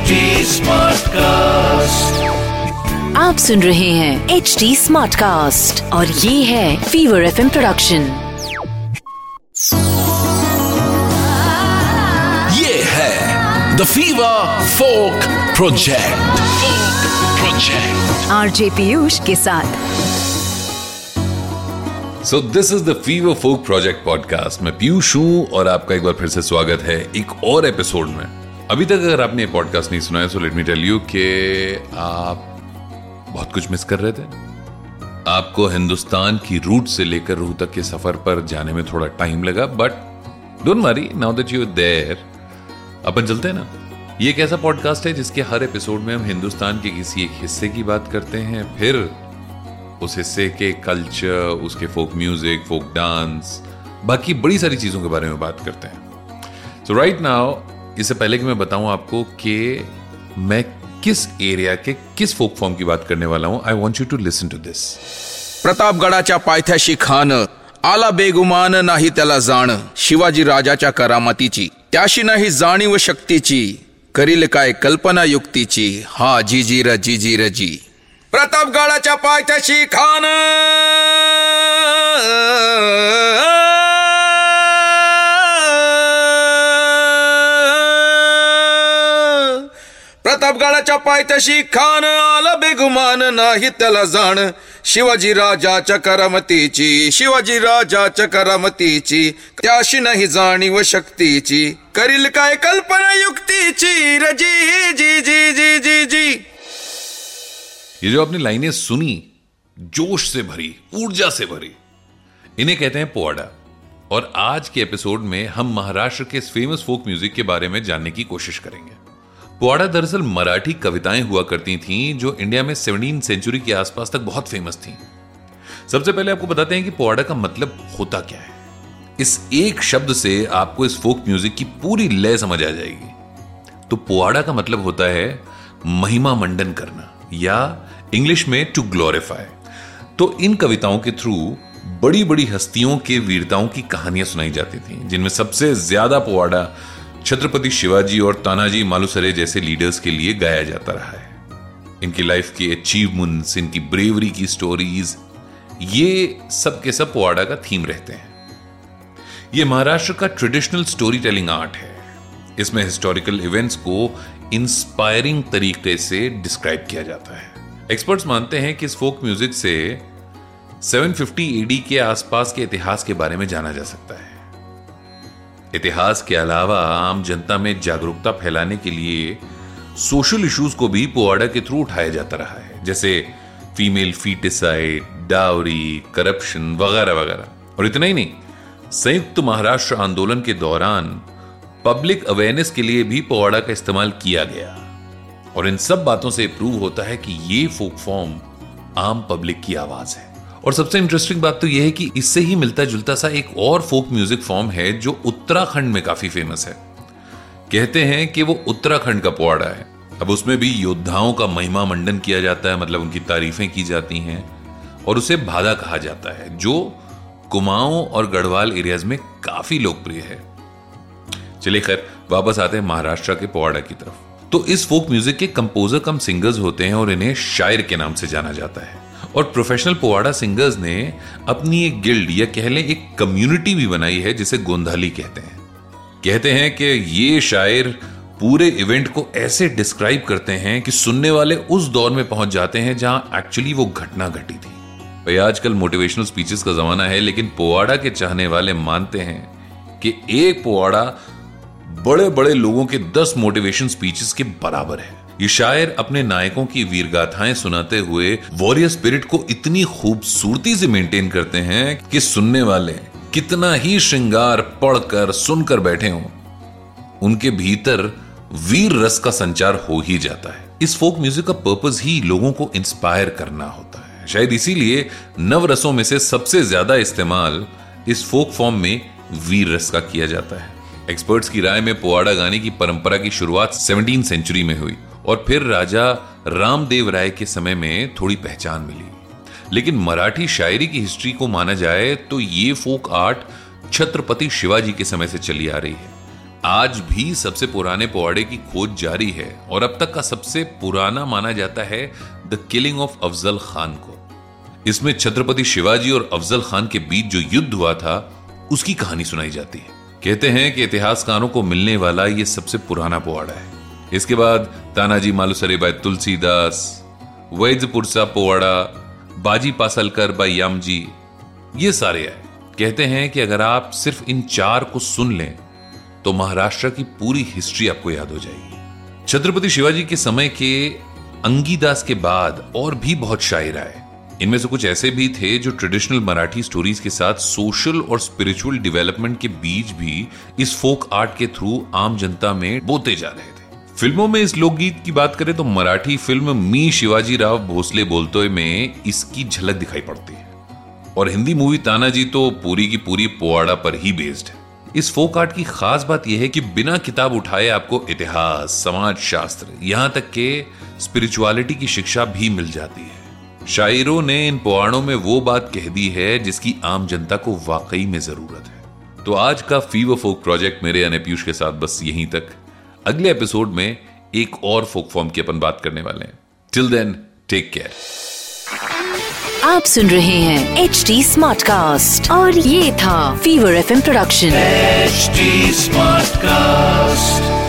HD Smartcast. आप सुन रहे हैं एच डी स्मार्ट कास्ट और ये है फीवर एफ़ प्रोडक्शन ये है the fever folk project project RJ Piyush के साथ. So this is the fever folk project podcast मैं पीयूष हूँ और आपका एक बार फिर से स्वागत है एक और एपिसोड में। अभी तक अगर आपने पॉडकास्ट नहीं सुना है so let me tell you कि आप बहुत कुछ मिस कर रहे थे। आपको हिंदुस्तान की रूट से लेकर रूह तक के सफ़र पर जाने में थोड़ा टाइम लगा but don't worry now that you there अपन चलते हैं ना। ये एक ऐसा पॉडकास्ट है जिसके हर एपिसोड में हम हिंदुस्तान के किसी एक हिस्से की बात करते हैं, फिर उस हिस्से के कल्चर उसके फोक म्यूज़िक फोक डांस बाकी बड़ी सारी चीज़ों के बारे में बात करते हैं। सो राइट नाउ इससे पहले कि मैं बताऊँ आपको कि मैं किस एरिया के किस फोक फॉर्म की बात करने वाला हूँ I want you to listen to this प्रतापगडाच्या पायथ्याशी खान, आला बेगुमान नाही त्याला जाण, शिवाजी राजाच्या करामतीची त्याशी नाही जाणीव शक्तीची करील काय कल्पना युक्तीची हा जी जी र जी. र जी प्रतापगडाच्या पायथ्याशी खान! प्रतापगडाच्या पायथ्याशी खान आला बेगुमान नाही त्याला जाण। शिवाजी राजाच्या करामतीची शिवाजी राजाच्या करामतीची त्याशी नाही जाणीव शक्तीची करील काय कल्पना युक्तीची रज़ी, जी जी जी जी जी। ये जो आपने लाइनें सुनी, जोश से भरी, ऊर्जा से भरी, इन्हें कहते हैं पोवाड़ा। और आज के एपिसोड में हम महाराष्ट्र के इस फ़ेमस फोक म्यूज़िक के बारे में जानने की कोशिश करेंगे। पोवाड़ा दरअसल मराठी कविताएँ हुआ करती थीं, जो इंडिया में सेवनटीन सेंचुरी के आसपास तक बहुत फ़ेमस थीं। सबसे पहले आपको बताते हैं कि पोवाड़ा का मतलब होता क्या है। इस एक शब्द से आपको इस फोक म्यूज़िक की पूरी लय समझ आ जाएगी। तो पोवाड़ा का मतलब होता है महिमा मंडन करना, या इंग्लिश में टू ग्लोरीफाई तो इन कविताओं के थ्रू बड़ी बड़ी हस्तियों के वीरताओं की कहानियाँ सुनाई जाती थी, जिनमें सबसे ज़्यादा पोवाड़ा छत्रपति शिवाजी और तानाजी मालुसरे जैसे लीडर्स के लिए गाया जाता रहा है। इनकी लाइफ की अचीवमेंट्स इनकी ब्रेवरी की स्टोरीज ये सब के सब पोवाड़ा का थीम रहते हैं। ये महाराष्ट्र का ट्रेडिशनल स्टोरी टेलिंग आर्ट है। इसमें हिस्टोरिकल इवेंट्स को इंस्पायरिंग तरीके से डिस्क्राइब किया जाता है। एक्सपर्ट्स मानते हैं कि इस फोक म्यूज़िक से 750 एडी के आसपास के इतिहास के बारे में जाना जा सकता है। इतिहास के अलावा आम जनता में जागरूकता फैलाने के लिए सोशल इश्यूज़ को भी पोवाड़ा के थ्रू उठाया जाता रहा है, जैसे फीमेल फीटिसाइड डावरी करप्शन वगैरह वगैरह। और इतना ही नहीं, संयुक्त महाराष्ट्र आंदोलन के दौरान पब्लिक अवेयरनेस के लिए भी पोवाड़ा का इस्तेमाल किया गया। और इन सब बातों से प्रूव होता है कि ये फोक फॉर्म आम पब्लिक की आवाज़ है। और सबसे इंटरेस्टिंग बात तो यह है कि इससे ही मिलता जुलता सा एक और फोक म्यूज़िक फॉर्म है जो उत्तराखंड में काफ़ी फ़ेमस है। कहते हैं कि वो उत्तराखंड का पुआड़ा है। अब उसमें भी योद्धाओं का महिमा मंडन किया जाता है मतलब उनकी तारीफें की जाती हैं और उसे भादा कहा जाता है, जो कुमाऊं और गढ़वाल एरियाज़ में काफ़ी लोकप्रिय है। चलिए खैर, वापस आते हैं महाराष्ट्र के पोवाड़ा की तरफ़। तो इस फोक म्यूज़िक के कंपोजर कम सिंगर्स होते हैं और इन्हें शायर के नाम से जाना जाता है। और प्रोफेशनल पोवाड़ा सिंगर्स ने अपनी एक गिल्ड या कह लें एक कम्युनिटी भी बनाई है, जिसे गोंधाली कहते हैं। कहते हैं कि ये शायर पूरे इवेंट को ऐसे डिस्क्राइब करते हैं कि सुनने वाले उस दौर में पहुँच जाते हैं जहाँ एक्चुअली वो घटना घटी थी। भाई, आजकल मोटिवेशनल स्पीचेस का जमाना है, लेकिन पोवाड़ा के चाहने वाले मानते हैं कि एक पोवाड़ा बड़े बड़े लोगों के दस मोटिवेशन स्पीचेस के बराबर है। ये शायर अपने नायकों की वीरगाथाएँ सुनाते हुए वॉरियर स्पिरिट को इतनी खूबसूरती से मेंटेन करते हैं कि सुनने वाले कितना ही श्रृंगार पढ़कर, सुनकर बैठे हों, उनके भीतर वीर रस का संचार हो ही जाता है। इस फोक म्यूज़िक का पर्पज ही लोगों को इंस्पायर करना होता है। शायद इसीलिए नव रसों में से सबसे ज़्यादा इस्तेमाल इस फोक फॉर्म में वीर रस का किया जाता है। एक्सपर्ट्स की राय में पोवाड़ा गाने की परंपरा की शुरुआत सेवनटीन सेंचुरी में हुई और फिर राजा रामदेव राय के समय में थोड़ी पहचान मिली। लेकिन मराठी शायरी की हिस्ट्री को माना जाए तो ये फोक आर्ट छत्रपति शिवाजी के समय से चली आ रही है। आज भी सबसे पुराने पोवाड़े की खोज जारी है और अब तक का सबसे पुराना माना जाता है the killing of Afzal Khan को। इसमें छत्रपति शिवाजी और अफजल खान के बीच जो युद्ध हुआ था, उसकी कहानी सुनाई जाती है। कहते हैं कि इतिहासकारों को मिलने वाला यह सबसे पुराना पोवाड़ा है। इसके बाद तानाजी मालुसरे बाय तुलसीदास वैद्यपुरसा पोवाड़ा, बाजी पासलकर बाय यामजी, ये सारे आए कहते हैं कि अगर आप सिर्फ़ इन चार को सुन लें तो महाराष्ट्र की पूरी हिस्ट्री आपको याद हो जाएगी। छत्रपति शिवाजी के समय के अंगीदास के बाद और भी बहुत शायर आए इनमें से कुछ ऐसे भी थे जो ट्रेडिशनल मराठी स्टोरीज के साथ सोशल और स्पिरिचुअल डेवलपमेंट के बीच भी इस फोक आर्ट के थ्रू आम जनता में बोते जा रहे थे। फ़िल्मों में इस लोकगीत की बात करें तो मराठी फ़िल्म मी शिवाजी राव भोसले बोलते में इसकी झलक दिखाई पड़ती है। और हिंदी मूवी तानाजी तो पूरी की पूरी पोवाड़ा पर ही बेस्ड है। इस फोक आर्ट की खास बात यह है कि बिना किताब उठाए आपको इतिहास समाज शास्त्र यहाँ तक के स्पिरिचुअलिटी की शिक्षा भी मिल जाती है। शायरों ने इन पुराणों में वो बात कह दी है जिसकी आम जनता को वाकई में ज़रूरत है। तो आज का फीवर फोक प्रोजेक्ट मेरे यानी पीयूष के साथ बस यहीं तक। अगले एपिसोड में एक और फोक फॉर्म की अपन बात करने वाले हैं। टिल देन टेक केयर आप सुन रहे हैं एच डी स्मार्ट कास्ट और ये था fever F production H smart cast